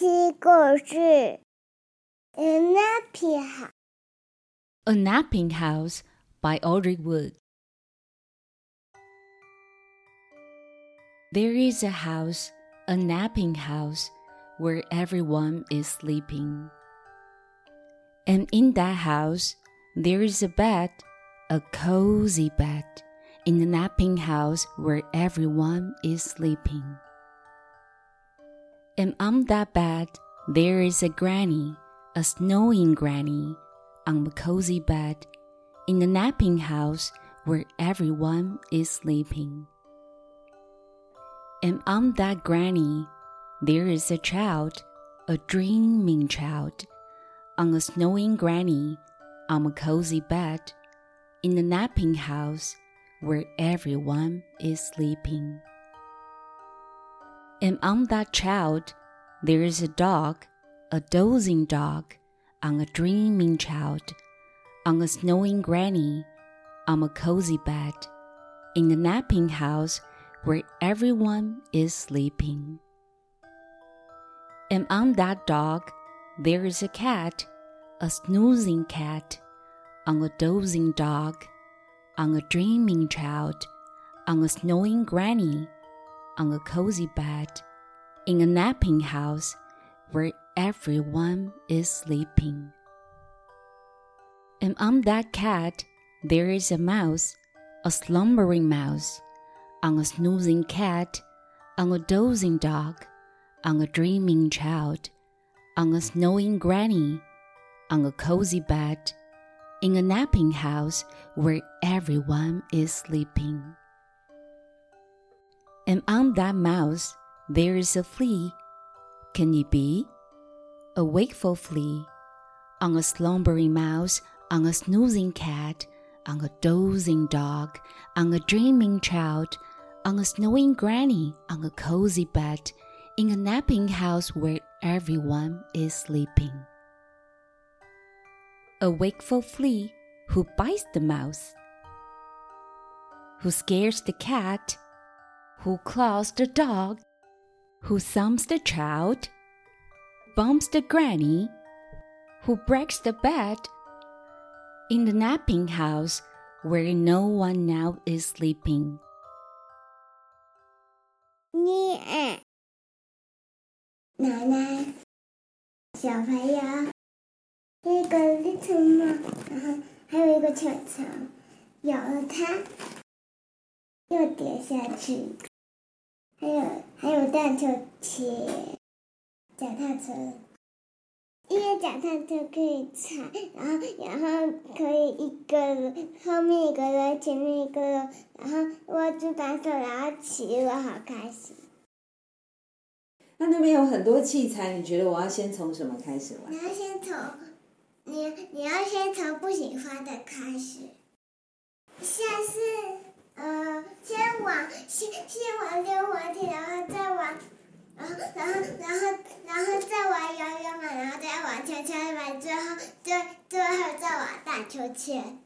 听故事。A napping house. A Napping House by Audrey Wood. There is a house, a napping house, where everyone is sleeping. And in that house, there is a bed, a cozy bed, in the napping house where everyone is sleeping. And on that bed, there is a granny, a snowing granny, on the cozy bed, in the napping house where everyone is sleeping. And on that granny, there is a child, a dreaming child, on a snowing granny, on a cozy bed, in the napping house where everyone is sleeping. And on that child, there is a dog, a dozing dog, on a dreaming child, on a snowing granny, on a cozy bed, in the napping house where everyone is sleeping. And on that dog, there is a cat, a snoozing cat, on a dozing dog, on a dreaming child, on a snowing granny, on a cozy bed, in a napping house where everyone is sleeping. And on that cat, there is a mouse, a slumbering mouse, on a snoozing cat, on a dozing dog, on a dreaming child, on a snowing granny, on a cozy bed, in a napping house where everyone is sleeping. And on that mouse, there is a flea. Can it be? A wakeful flea. On a slumbering mouse, on a snoozing cat, on a dozing dog, on a dreaming child, on a snowing granny, on a cozy bed, in a napping house where everyone is sleeping. A wakeful flea who bites the mouse, who scares the cat, who claws the dog, who thumps the child, bumps the granny, who breaks the bed, in the napping house where no one now is sleeping. 念，奶奶，小朋友，一个 little 猫，然后还有一个球球，咬了它，又跌下去， 还有还有荡秋千，脚踏车，因为脚踏车可以踩，然后然后可以一个人后面一个人，前面一个人，然后握住把手，然后骑，我好开心。那那边有很多器材，你觉得我要先从什么开始玩你？要先从你你要先从不喜欢的开始，先先玩溜滑梯，然后再玩，然后然后然后然后再玩摇摇马，然后再玩跷跷板，最后最最后再玩荡秋千。